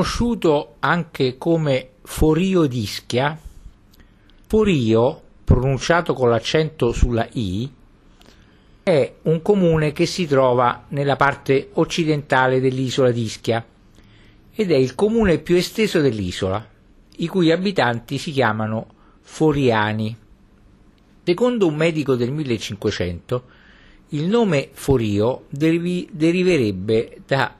conosciuto anche come Forio d'Ischia, Forio, pronunciato con l'accento sulla I, è un comune che si trova nella parte occidentale dell'isola d'Ischia ed è il comune più esteso dell'isola, i cui abitanti si chiamano Foriani. Secondo un medico del 1500, il nome Forio derivi, deriverebbe da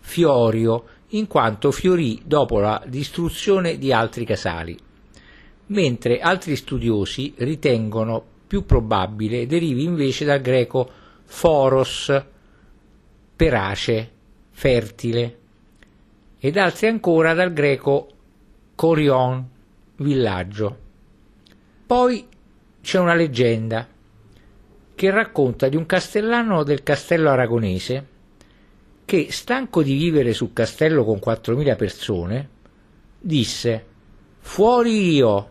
Fiorio, in quanto fiorì dopo la distruzione di altri casali, mentre altri studiosi ritengono più probabile derivi invece dal greco foros, perace, fertile, ed altri ancora dal greco corion, villaggio. Poi c'è una leggenda che racconta di un castellano del castello aragonese che, stanco di vivere sul castello con 4.000 persone, disse fuori io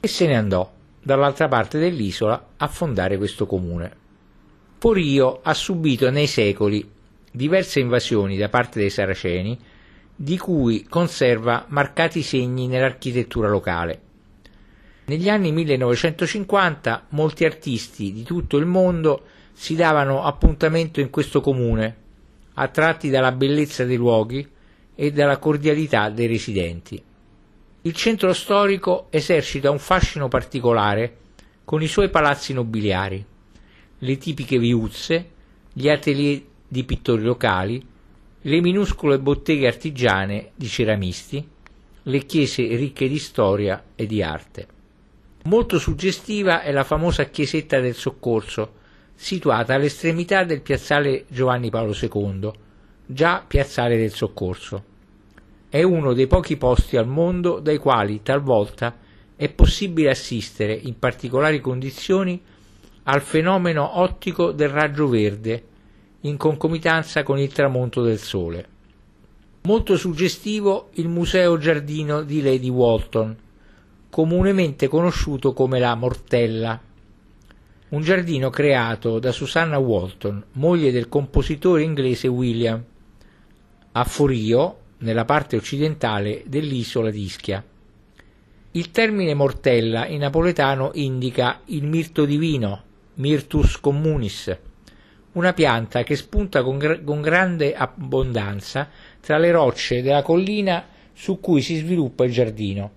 e se ne andò dall'altra parte dell'isola a fondare questo comune. Porio ha subito nei secoli diverse invasioni da parte dei saraceni, di cui conserva marcati segni nell'architettura locale. Negli anni 1950 molti artisti di tutto il mondo si davano appuntamento in questo comune, attratti dalla bellezza dei luoghi e dalla cordialità dei residenti. Il centro storico esercita un fascino particolare con i suoi palazzi nobiliari, le tipiche viuzze, gli atelier di pittori locali, le minuscole botteghe artigiane di ceramisti, le chiese ricche di storia e di arte. Molto suggestiva è la famosa chiesetta del Soccorso, situata all'estremità del piazzale Giovanni Paolo II, già piazzale del Soccorso è uno dei pochi posti al mondo dai quali talvolta è possibile assistere in particolari condizioni al fenomeno ottico del raggio verde in concomitanza con il tramonto del sole. Molto suggestivo il Museo Giardino di Lady Walton, comunemente conosciuto come la Mortella, un giardino creato da Susanna Walton, moglie del compositore inglese William, a Forio, nella parte occidentale dell'isola di Ischia. Il termine mortella in napoletano indica il mirto divino, Mirtus communis, una pianta che spunta con, gr- con grande abbondanza tra le rocce della collina su cui si sviluppa il giardino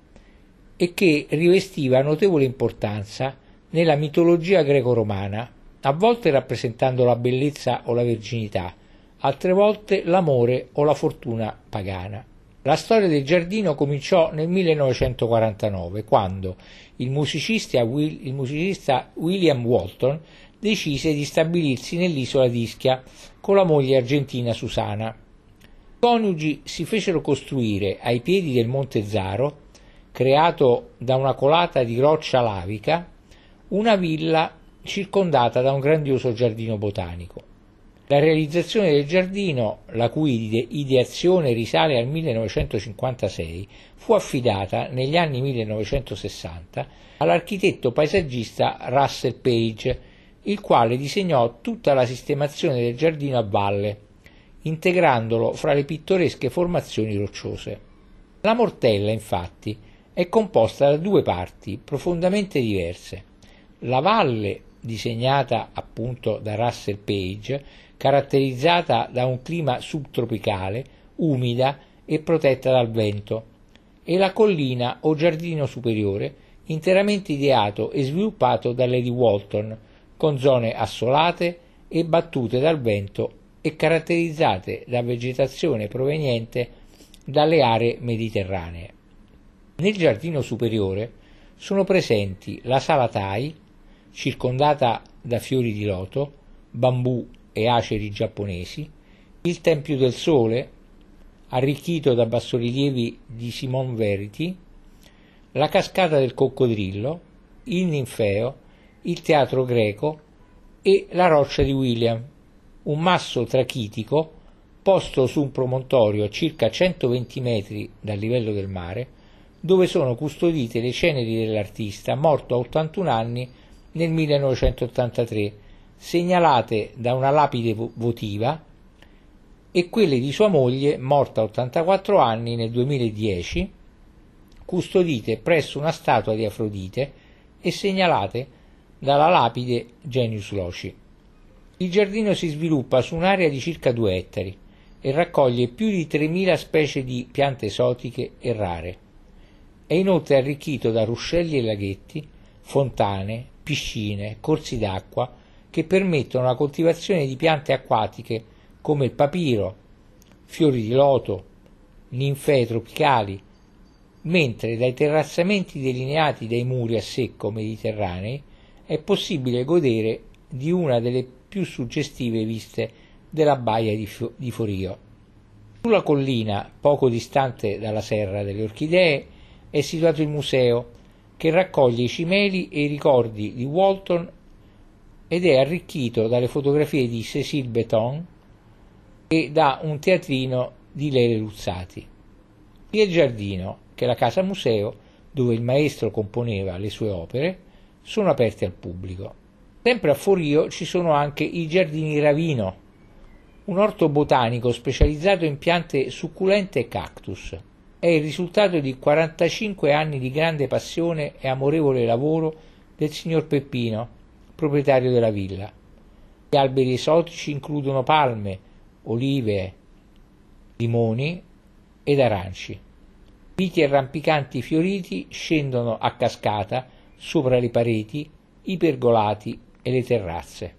e che rivestiva notevole importanza nella mitologia greco-romana, a volte rappresentando la bellezza o la verginità, altre volte l'amore o la fortuna pagana. La storia del giardino cominciò nel 1949, quando il musicista, il musicista William Walton decise di stabilirsi nell'isola di Ischia con la moglie argentina Susana. I coniugi si fecero costruire ai piedi del Monte Zaro, creato da una colata di roccia lavica, una villa circondata da un grandioso giardino botanico. La realizzazione del giardino, la cui ideazione risale al 1956, fu affidata negli anni 1960 all'architetto paesaggista Russell Page, il quale disegnò tutta la sistemazione del giardino a valle, integrandolo fra le pittoresche formazioni rocciose. La mortella, infatti, è composta da due parti profondamente diverse. La valle, disegnata appunto da Russell Page, caratterizzata da un clima subtropicale, umida e protetta dal vento, e la collina o giardino superiore, interamente ideato e sviluppato da Lady Walton, con zone assolate e battute dal vento e caratterizzate da vegetazione proveniente dalle aree mediterranee. Nel giardino superiore sono presenti la sala Tai, circondata da fiori di loto, bambù e aceri giapponesi, il Tempio del Sole, arricchito da bassorilievi di Simon Verity, la cascata del coccodrillo, il ninfeo, il teatro greco e la roccia di William, un masso trachitico posto su un promontorio a circa 120 metri dal livello del mare, dove sono custodite le ceneri dell'artista morto a 81 anni nel 1983 segnalate da una lapide votiva e quelle di sua moglie, morta a 84 anni nel 2010, custodite presso una statua di Afrodite e segnalate dalla lapide Genius Loci. Il giardino si sviluppa su un'area di circa 2 ettari e raccoglie più di 3.000 specie di piante esotiche e rare. È inoltre arricchito da ruscelli e laghetti, fontane, piscine, corsi d'acqua che permettono la coltivazione di piante acquatiche come il papiro, fiori di loto, ninfee tropicali, mentre dai terrazzamenti delineati dai muri a secco mediterranei è possibile godere di una delle più suggestive viste della baia di, Forio. Sulla collina, poco distante dalla Serra delle Orchidee, è situato il museo che raccoglie i cimeli e i ricordi di Walton ed è arricchito dalle fotografie di Cécile Beton e da un teatrino di Lele Luzzati. Il giardino, che è la casa museo dove il maestro componeva le sue opere, sono aperti al pubblico. Sempre a Forio ci sono anche i giardini Ravino, un orto botanico specializzato in piante succulente e cactus. È il risultato di 45 anni di grande passione e amorevole lavoro del signor Peppino, proprietario della villa. Gli alberi esotici includono palme, olive, limoni ed aranci. Viti arrampicanti fioriti scendono a cascata sopra le pareti, i pergolati e le terrazze.